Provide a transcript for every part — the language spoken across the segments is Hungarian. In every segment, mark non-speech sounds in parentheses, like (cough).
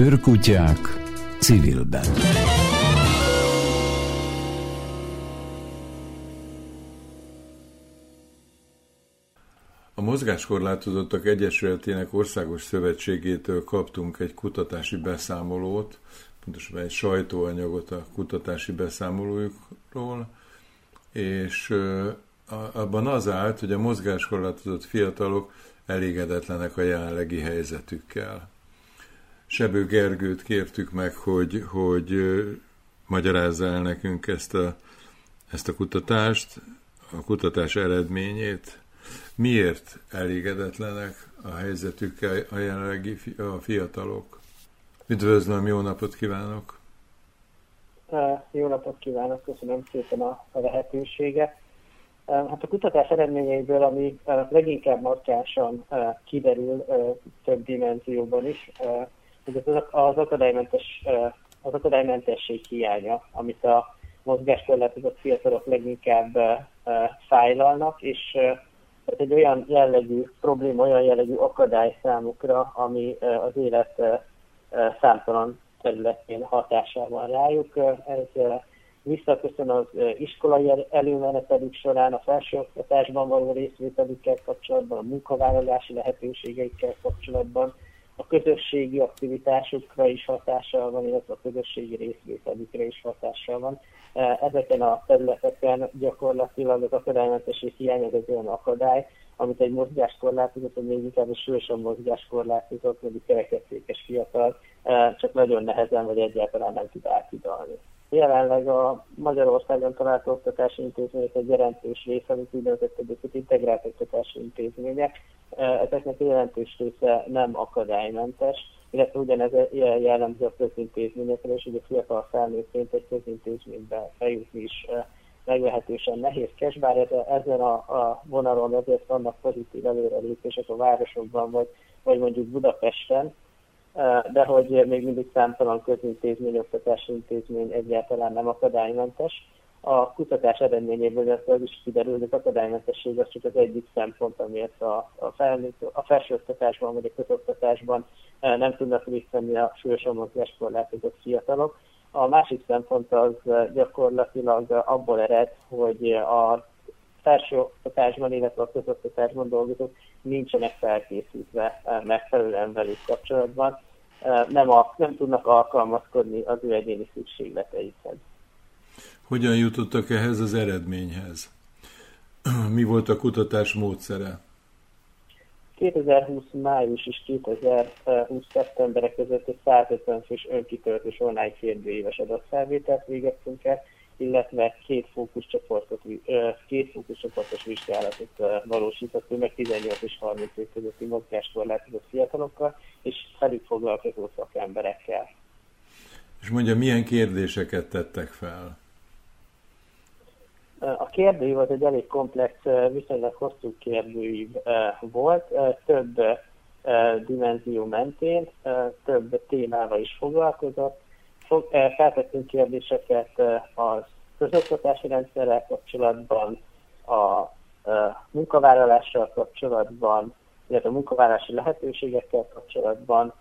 Őrkutyák civilben. A Mozgáskorlátozottak Egyesületének Országos Szövetségétől kaptunk egy kutatási beszámolót, pontosabban egy sajtóanyagot a kutatási beszámolójukról, és abban az állt, hogy a mozgáskorlátozott fiatalok elégedetlenek a jelenlegi helyzetükkel. Sebő Gergőt kértük meg, hogy, hogy magyarázza el nekünk ezt a, ezt a kutatást, a kutatás eredményét. Miért elégedetlenek a helyzetükkel a jelenlegi a fiatalok? Üdvözlöm, jó napot kívánok! Jó napot kívánok, köszönöm szépen a, a lehetőséget. Hát a kutatás eredményeiből, ami leginkább markánsan kiderül több dimenzióban is, hogy az akadálymentes, az akadálymentesség hiánya, amit a mozgáskorlátozott fiatalok leginkább fájlalnak, és ez egy olyan jellegű probléma, olyan jellegű akadály számukra, ami az élet számtalan területén hatásával rájuk. Ez visszaköszön az iskolai előmenetelük során, a felsőoktatásban való részvételükkel kapcsolatban, a munkavállalási lehetőségeikkel kapcsolatban, a közösségi aktivitásokra is hatással van, illetve a közösségi részvételükre is hatással van. Ezeken a területeken gyakorlatilag az akadálymentesség hiány az egy olyan akadály, amit egy mozgáskorlátozott, vagy még inkább súlyosan mozgáskorlátozott, mondjuk kerekesszékes fiatal csak nagyon nehezen vagy egyáltalán nem tud átidalni. Jelenleg a Magyarországon talált oktatási intézmények egy jelentős része, amit úgynevezett integrált oktatási intézmények. Ezeknek a jelentős része nem akadálymentes, illetve ugyanez jellemző a közintézményekre, és ugye fiatal felnőttként egy közintézménybe eljutni is meglehetősen nehézkes, bár ezen a, a vonalon azért vannak pozitív előrelépések a városokban, vagy, vagy mondjuk Budapesten, de hogy még mindig számtalan közintézmény, oktatási intézmény egyáltalán nem akadálymentes. A kutatás eredményéből ez az is kiderül, hogy az akadálymentesség az csak az egyik szempont, amiért a, a, felnőtt, a felsőoktatásban vagy a közoktatásban nem tudnak részt venni a súlyosan mozgáskorlátozott fiatalok. A másik szempont az gyakorlatilag abból ered, hogy a felsőoktatásban, illetve a közoktatásban dolgozók nincsenek felkészítve megfelelően velük kapcsolatban, nem, a, nem tudnak alkalmazkodni az ő egyéni szükségleteikhez. Hogyan jutottak ehhez az eredményhez? (clears throat) Mi volt a kutatás módszere? 2020 május és 2020 szeptemberek között egy 150 fős önkitöltős online kérdőíves adatfelvételt végeztünk el, illetve két fókuszcsoportot, két fókuszcsoportos vizsgálatot valósítottunk meg 18 és 30 év közötti mozgáskorlátozott fiatalokkal, és felük foglalkozó szakemberekkel. És mondja, milyen kérdéseket tettek fel? A kérdőív az egy elég komplex, viszonylag hosszú kérdőív volt, több dimenzió mentén, több témával is foglalkozott, feltettünk kérdéseket eh, a közoktatási rendszerrel kapcsolatban, a eh, munkavállalással kapcsolatban, illetve a munkavállalási lehetőségekkel kapcsolatban,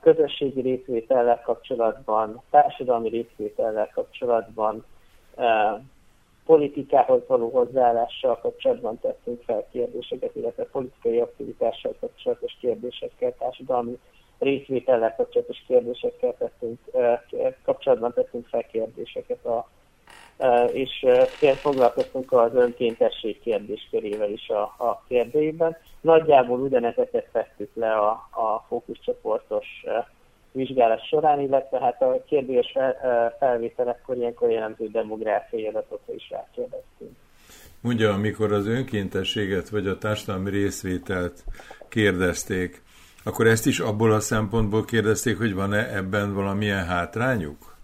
közösségi részvétellel kapcsolatban, társadalmi részvétellel kapcsolatban, politikához való hozzáállással kapcsolatban tettünk fel kérdéseket, illetve politikai aktivitással kapcsolatos kérdésekkel, társadalmi részvétellel kapcsolatos kérdésekkel tettünk, kapcsolatban tettünk fel kérdéseket, a, és foglalkoztunk az önkéntesség kérdéskörével is a, a kérdőjében. Nagyjából ugyanezeket tettük le a, a fókuszcsoportos vizsgálat során, illetve hát a kérdés fel, felvételekkor ilyenkor jelentő demográfiai adatokra is rákérdeztünk. Mondja, amikor az önkéntességet vagy a társadalmi részvételt kérdezték, akkor ezt is abból a szempontból kérdezték, hogy van-e ebben valamilyen hátrányuk?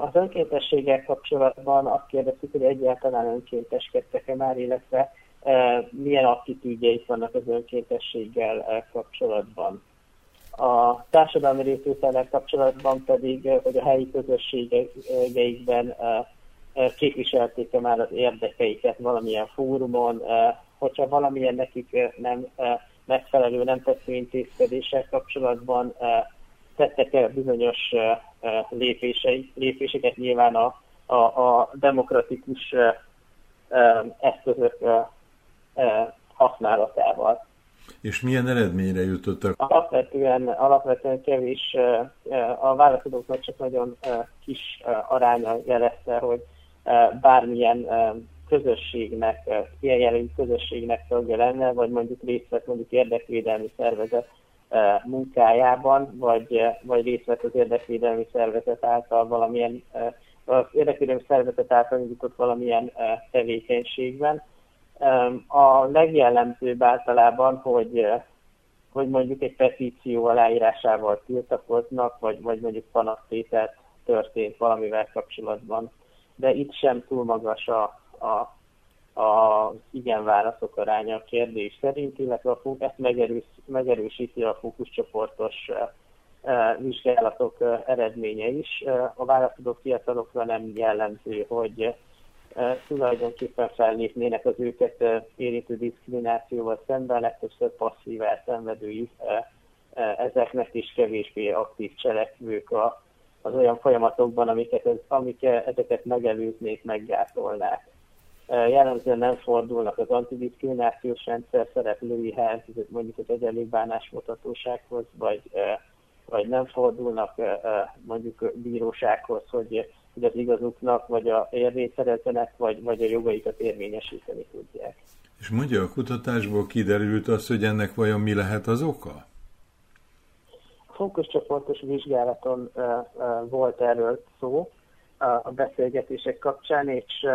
Az önkéntességgel kapcsolatban azt kérdeztük, hogy egyáltalán önkénteskedtek-e már, illetve milyen attitűdjeik vannak az önkéntességgel kapcsolatban. A társadalmi részvétellel kapcsolatban pedig, hogy a helyi közösségeikben képviselték-e már az érdekeiket valamilyen fórumon, hogyha valamilyen nekik nem megfelelő nem tetsző intézkedéssel kapcsolatban tettek el bizonyos lépései, lépéseket nyilván a, a, a demokratikus eszközök használatával. És milyen eredményre jutottak? Alapvetően, alapvetően kevés, a válaszadóknak csak nagyon kis aránya jelezte, hogy bármilyen közösségnek, jellegű közösségnek tagja lenne, vagy mondjuk részt vett mondjuk érdekvédelmi szervezet munkájában, vagy, vagy részt vett az érdekvédelmi szervezet által valamilyen, az érdekvédelmi szervezet által indított valamilyen tevékenységben. A legjellemzőbb általában, hogy, hogy mondjuk egy petíció aláírásával tiltakoznak, vagy, vagy mondjuk panasztételt történt valamivel kapcsolatban. De itt sem túl magas a, a, a igen válaszok aránya a kérdés szerint, illetve a, ezt megerős, megerősíti a fókuszcsoportos vizsgálatok eredménye is. A válaszadó fiatalokra nem jellemző, hogy tulajdonképpen felnépnének az őket érintő diszkriminációval szemben, legtöbbször passzív elszenvedői ezeknek is kevésbé aktív cselekvők a, az olyan folyamatokban, amiket, amik ezeket megelőznék, meggátolnák. Jellemzően nem fordulnak az antidiszkriminációs rendszer szereplőihez, mondjuk az egyenlő bánásmutatósághoz, vagy, vagy nem fordulnak mondjuk bírósághoz, hogy hogy az igazuknak, vagy a érvényt szerezzenek, vagy, vagy a jogaikat érvényesíteni tudják. És mondja, a kutatásból kiderült az, hogy ennek vajon mi lehet az oka? A fókuszcsoportos vizsgálaton volt erről szó a beszélgetések kapcsán, és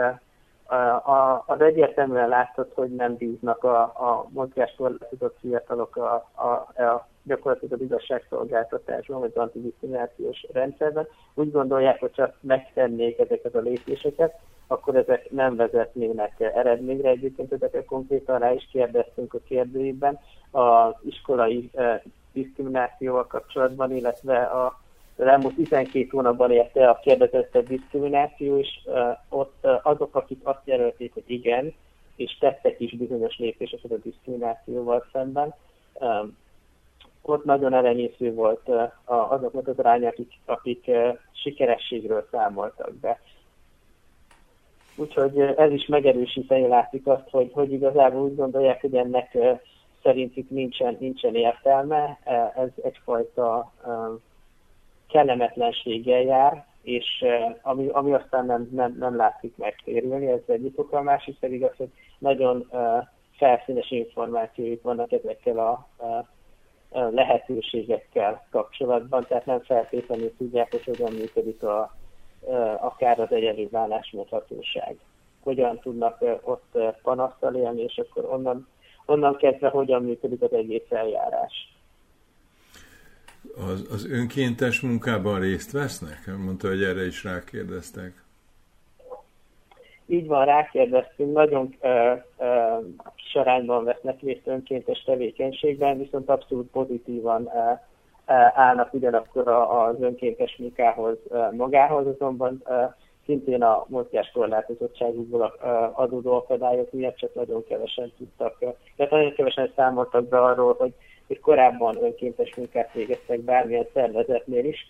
az egyértelműen látszott, hogy nem bíznak a, a mozgáskorlátozott fiatalok a, a, a gyakorlatilag az igazságszolgáltatásban, vagy az antidiszkriminációs rendszerben. Úgy gondolják, hogy csak megtennék ezeket a lépéseket, akkor ezek nem vezetnének eredményre. Egyébként ezeket konkrétan rá is kérdeztünk a kérdőjében az iskolai eh, diszkriminációval kapcsolatban, illetve a az elmúlt 12 hónapban érte a kérdezett diszkrimináció, és uh, ott uh, azok, akik azt jelölték, hogy igen, és tettek is bizonyos lépéseket a diszkriminációval szemben, ott nagyon elenyésző volt azoknak az aránya, akik, akik sikerességről számoltak be. Úgyhogy ez is megerősíteni látszik azt, hogy, hogy igazából úgy gondolják, hogy ennek szerintük nincsen, nincsen értelme, ez egyfajta kellemetlenséggel jár, és ami, ami aztán nem, nem, nem látszik megtérülni, ez egyik oka, a másik pedig az, hogy nagyon felszínes információik vannak ezekkel a, a lehetőségekkel kapcsolatban, tehát nem feltétlenül tudják, hogy hogyan működik a, akár az egyenlő bánásmódhatóság. Hogyan tudnak ott panasztal élni, és akkor onnan, onnan kezdve hogyan működik az egész eljárás. Az, az önkéntes munkában részt vesznek? Mondta, hogy erre is rákérdeztek. Így van, rákérdeztünk, nagyon ö, ö, sarányban vesznek részt önkéntes tevékenységben, viszont abszolút pozitívan ö, állnak ugyanakkor az önkéntes munkához magához, azonban szintén a mozgáskorlátozottságukból adódó akadályok miatt csak nagyon kevesen tudtak, tehát nagyon kevesen számoltak be arról, hogy, hogy korábban önkéntes munkát végeztek bármilyen szervezetnél is,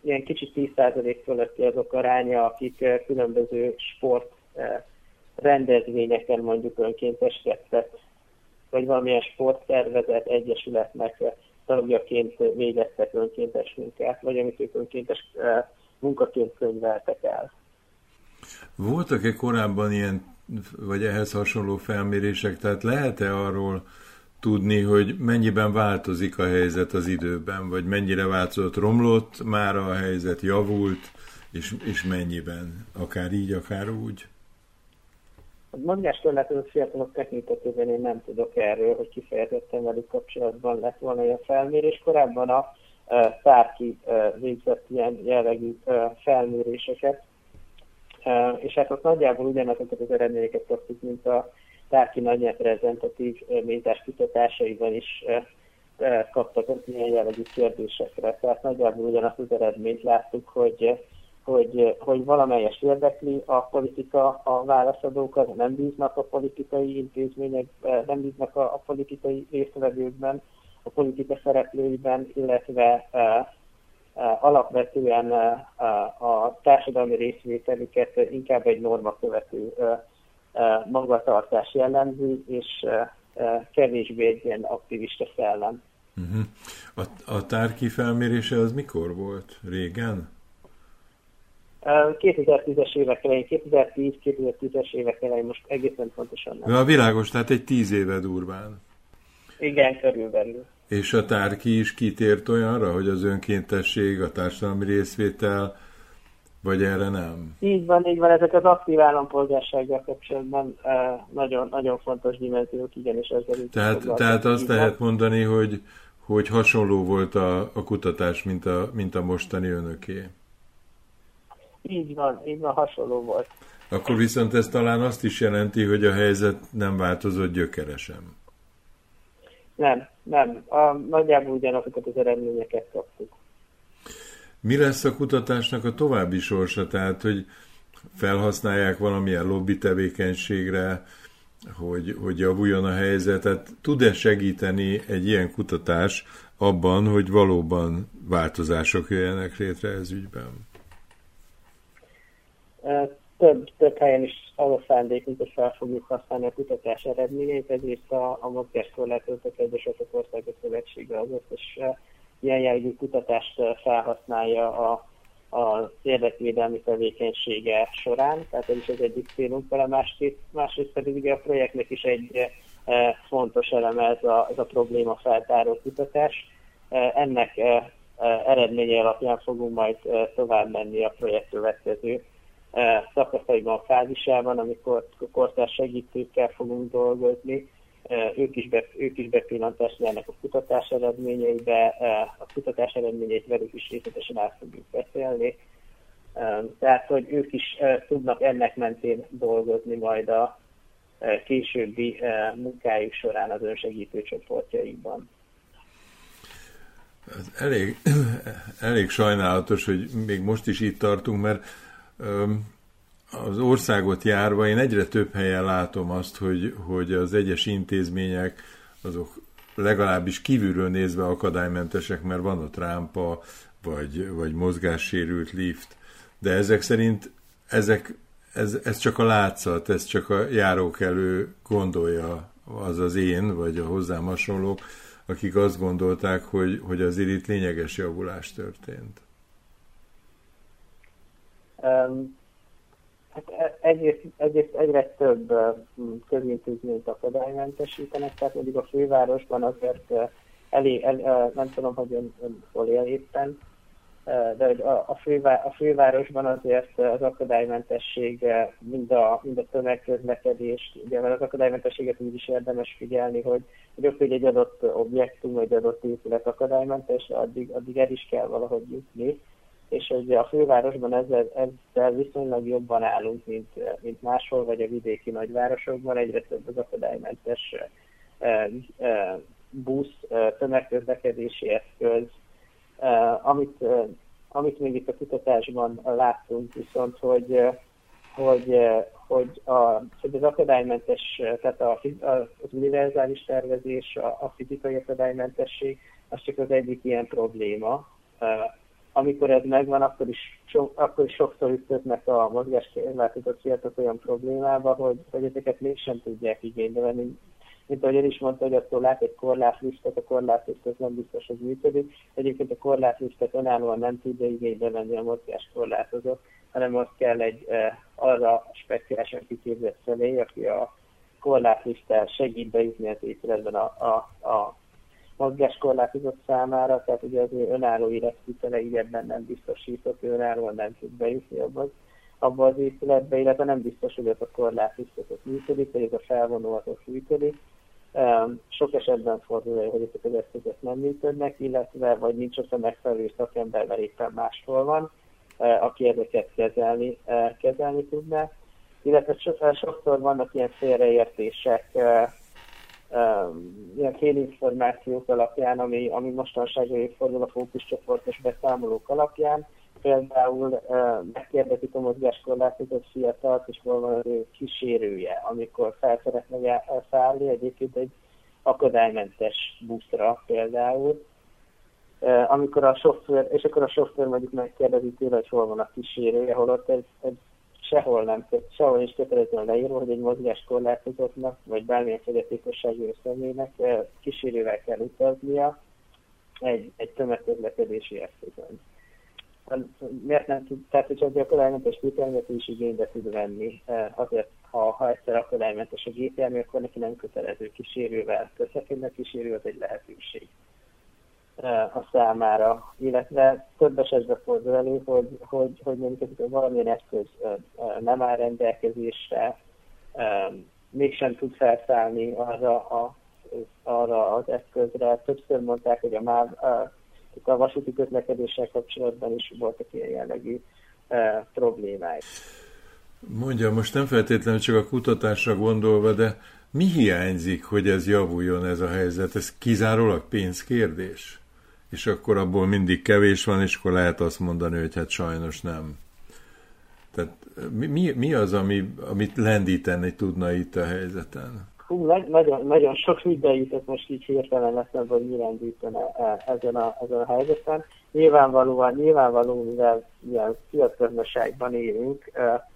ilyen kicsit 10% fölötti azok aránya, akik különböző sport rendezvényeken mondjuk önkénteskedtek, vagy valamilyen sportszervezet, egyesületnek tagjaként végeztek önkéntes munkát, vagy amit ők önkéntes munkaként könyveltek el. Voltak-e korábban ilyen, vagy ehhez hasonló felmérések, tehát lehet-e arról tudni, hogy mennyiben változik a helyzet az időben, vagy mennyire változott, romlott már a helyzet, javult, és, és mennyiben, akár így, akár úgy? A mozgásterületezett fiatalok tekintetében én nem tudok erről, hogy kifejezetten velük kapcsolatban lett volna olyan felmérés. Korábban a Tárki uh, végzett ilyen jellegű uh, felméréseket, és hát ott nagyjából ugyanazokat az eredményeket kaptuk, mint a tárki nagy reprezentatív mintás kutatásaiban is kaptak ilyen jellegű kérdésekre. Tehát nagyjából ugyanazt az eredményt láttuk, hogy, hogy, hogy valamelyest érdekli a politika a válaszadókat, nem bíznak a politikai intézményekben, nem bíznak a, a politikai résztvevőkben, a politika szereplőiben, illetve alapvetően a társadalmi részvételüket inkább egy normakövető e, e, magatartás jellemzi, és e, e, kevésbé egy ilyen aktivista szellem. Uh-huh. A, a tárki felmérése az mikor volt? Régen? 2010-es évek elején, 2010-2010-es évek elején, most egészen pontosan nem. A világos, tehát egy tíz éve durván. Igen, körülbelül. És a tárki is kitért olyanra, hogy az önkéntesség, a társadalmi részvétel, vagy erre nem? Így van, így van. Ezek az aktív állampolgársággal kapcsolatban nagyon, nagyon fontos dimenziók, igenis ezzel Tehát, tehát azt lehet mondani, hogy, hogy hasonló volt a, a kutatás, mint a, mint a mostani önöké. Így van, így van, hasonló volt. Akkor viszont ez talán azt is jelenti, hogy a helyzet nem változott gyökeresen. Nem, nem. A, nagyjából ugyanazokat az eredményeket kaptuk. Mi lesz a kutatásnak a további sorsa? Tehát, hogy felhasználják valamilyen lobby tevékenységre, hogy, hogy javuljon a helyzetet. Tud-e segíteni egy ilyen kutatás abban, hogy valóban változások jöjjenek létre ez ügyben? Több, több helyen is az a szándékunk, hogy fel fogjuk használni a kutatás eredményeit, ezért a, a mozgáskorlátozók Egyesületek Országos Szövetsége az összes ilyen jellegű kutatást felhasználja a, az érdekvédelmi tevékenysége során, tehát ez is az egyik célunk vele, másrészt, másrészt pedig ugye a projektnek is egy fontos eleme ez a, ez a probléma feltáró kutatás. Ennek eredménye alapján fogunk majd tovább menni a projekt következő szakaszaiban, fázisában, amikor kortárs segítőkkel fogunk dolgozni, ők is, be, ők is bepillantást nyernek a kutatás eredményeibe, a kutatás eredményeit velük is részletesen át fogjuk beszélni. Tehát, hogy ők is tudnak ennek mentén dolgozni majd a későbbi munkájuk során az önsegítő csoportjaikban. Elég, (clears throat) elég sajnálatos, hogy még most is itt tartunk, mert az országot járva én egyre több helyen látom azt, hogy, hogy az egyes intézmények azok legalábbis kívülről nézve akadálymentesek, mert van ott rámpa, vagy, vagy mozgássérült lift, de ezek szerint ezek, ez, ez csak a látszat, ez csak a járókelő gondolja, az az én, vagy a hozzám hasonlók, akik azt gondolták, hogy, hogy azért itt lényeges javulás történt. Hát e, egyrészt, egyrészt egyre több közintézményt akadálymentesítenek, tehát mondjuk a fővárosban azért elég, el, nem tudom, hogy ön, ön hol él éppen, de hogy a, a, fővá, a fővárosban azért az akadálymentesség mind a, mind a tömegközlekedés, ugye mert az akadálymentességet úgy is érdemes figyelni, hogy, hogy hogy egy adott objektum, egy adott épület akadálymentes, addig, addig el is kell valahogy jutni és hogy a fővárosban ezzel, ezzel viszonylag jobban állunk, mint, mint máshol, vagy a vidéki nagyvárosokban, egyre több az akadálymentes e, e, busz, e, tömegközlekedési eszköz, amit, amit még itt a kutatásban láttunk, viszont hogy, hogy, hogy, a, hogy az akadálymentes, tehát a, az univerzális tervezés, a, a fizikai akadálymentesség, az csak az egyik ilyen probléma, amikor ez megvan, akkor is, so, akkor is sokszor ütköznek a mozgáskérlátozott fiatalok olyan problémába, hogy, hogy ezeket mégsem tudják igénybe venni. Mint ahogy is mondta, hogy attól lát egy korlátlistet, a korlátlistet nem biztos, hogy működik. Egyébként a korlátlistet önállóan nem tudja igénybe venni a mozgáskorlátozott, hanem ott kell egy e, arra speciálisan kiképzett személy, aki a korlátlisttel segít bejutni az épületben a, a, a mozgáskorlátozott számára, tehát ugye az ő önálló életvitele így ebben nem biztosított, ő önállóan nem tud bejutni abba az, abba az épületbe, illetve nem biztos, hogy ez a korlátvisztatott működik, vagy ez a felvonó ott működik. Sok esetben fordul hogy ezek az eszközök nem működnek, illetve vagy nincs ott a megfelelő szakember, mert éppen máshol van, aki ezeket kezelni, kezelni tudná. Illetve sokszor vannak ilyen félreértések, ilyen félinformációk alapján, ami, ami mostanság fordul a fókuszcsoportos beszámolók alapján, például megkérdezik a mozgáskorlátozott fiatalt, és hol van az ő kísérője, amikor fel szeretne szállni, egyébként egy akadálymentes buszra például, amikor a sofőr, és akkor a sofőr mondjuk megkérdezi tőle, hogy hol van a kísérője, holott ez, ez sehol nem, sehol is kötelezően leírva, hogy egy mozgáskorlátozottnak, vagy bármilyen fogyatékosságú személynek kísérővel kell utaznia egy, egy tömegközlekedési eszközön. Miért nem tud, tehát hogy az akadálymentes gépjárművet is igénybe tud venni, azért, ha, ha egyszer akadálymentes a gépjármű, akkor neki nem kötelező kísérővel közlekedni, a kísérő az egy lehetőség a számára, illetve több esetben fordul elő, hogy, hogy, hogy mondjuk valamilyen eszköz nem áll rendelkezésre, mégsem tud felszállni arra, a, arra az eszközre. Többször mondták, hogy a, MÁV, a vasúti közlekedéssel kapcsolatban is voltak ilyen jellegű problémák. Mondja, most nem feltétlenül csak a kutatásra gondolva, de mi hiányzik, hogy ez javuljon ez a helyzet? Ez kizárólag pénzkérdés? És akkor abból mindig kevés van, és akkor lehet azt mondani, hogy hát sajnos nem. Tehát mi, mi az, ami, amit lendíteni tudna itt a helyzeten? Hú, nagyon, nagyon sok minden jutott most így hirtelen eszembe, hogy mi lendítene e, ezen a, ezen a helyzeten. Nyilvánvalóan, nyilvánvaló, mivel ilyen piacközösségben élünk, e,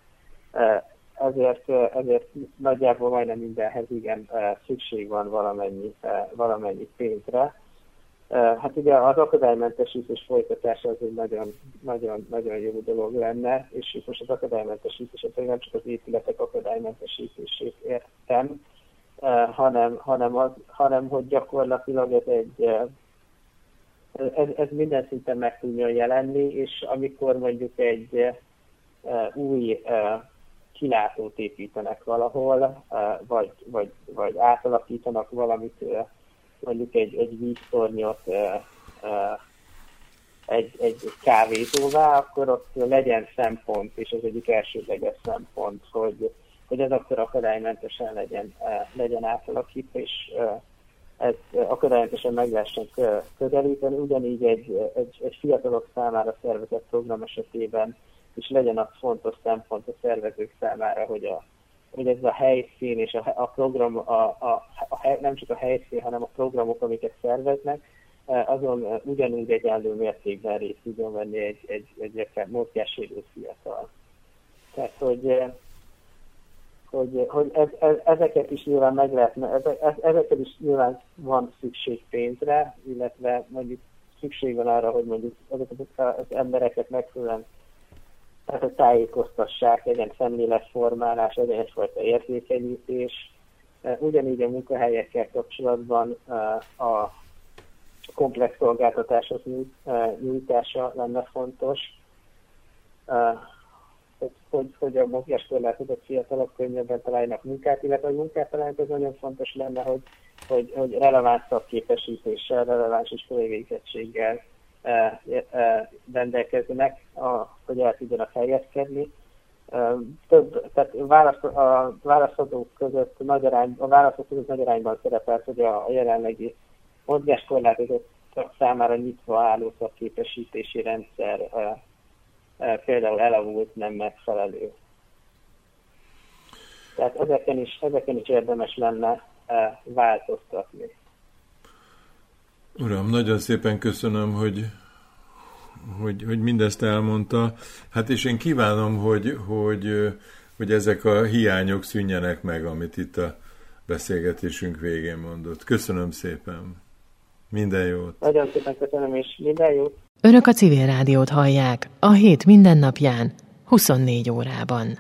e, ezért, ezért nagyjából majdnem mindenhez igen szükség van valamennyi, valamennyi pénzre Hát ugye az akadálymentesítés folytatása az egy nagyon, nagyon, nagyon jó dolog lenne, és most az akadálymentesítés, az nem csak az épületek akadálymentesítését értem, hanem, hanem, az, hanem hogy gyakorlatilag ez egy ez, ez minden szinten meg tudjon jelenni, és amikor mondjuk egy új kilátót építenek valahol, vagy, vagy, vagy átalakítanak valamit mondjuk egy, egy víztornyot egy, egy kávézóvá, akkor ott legyen szempont, és ez egyik elsődleges szempont, hogy, hogy ez akkor akadálymentesen legyen, legyen átalakítva, és ez akadálymentesen meg lehessen közelíteni. Ugyanígy egy, egy, egy fiatalok számára szervezett program esetében is legyen az fontos szempont a szervezők számára, hogy a, hogy ez a helyszín és a, a program, a, a, a, nem csak a helyszín, hanem a programok, amiket szerveznek, e, azon e, ugyanúgy egyenlő mértékben részt tudjon venni egy, egy, egy, egy mozgássérült fiatal. Tehát, hogy, e, hogy, hogy ez, ez, ezeket is nyilván meg lehetne, ezek, ezeket is nyilván van szükség pénzre, illetve mondjuk szükség van arra, hogy mondjuk azokat az embereket megfelelően tehát a tájékoztassák, legyen szemléletformálás, legyen egyfajta értékenyítés. E, ugyanígy a munkahelyekkel kapcsolatban a komplex szolgáltatások nyújtása lenne fontos, hogy, hogy a mozgáskorlátozott fiatalok könnyebben találjanak munkát, illetve a munkát találnak, az nagyon fontos lenne, hogy, hogy, hogy releváns szakképesítéssel, releváns iskolai végzettséggel rendelkeznek, hogy el tudjanak helyezkedni. Több, tehát a választhatók között nagy arány, a választók között nagy arányban szerepelt, hogy a jelenlegi mozgáskorlátozott számára nyitva álló szakképesítési rendszer például elavult, nem megfelelő. Tehát ezeken is, ezeken is érdemes lenne változtatni. Uram, nagyon szépen köszönöm, hogy, hogy, hogy mindezt elmondta. Hát és én kívánom, hogy, hogy, hogy ezek a hiányok szűnjenek meg, amit itt a beszélgetésünk végén mondott. Köszönöm szépen. Minden jót. Nagyon szépen köszönöm, és minden jót. Önök a civil rádiót hallják a hét mindennapján, 24 órában.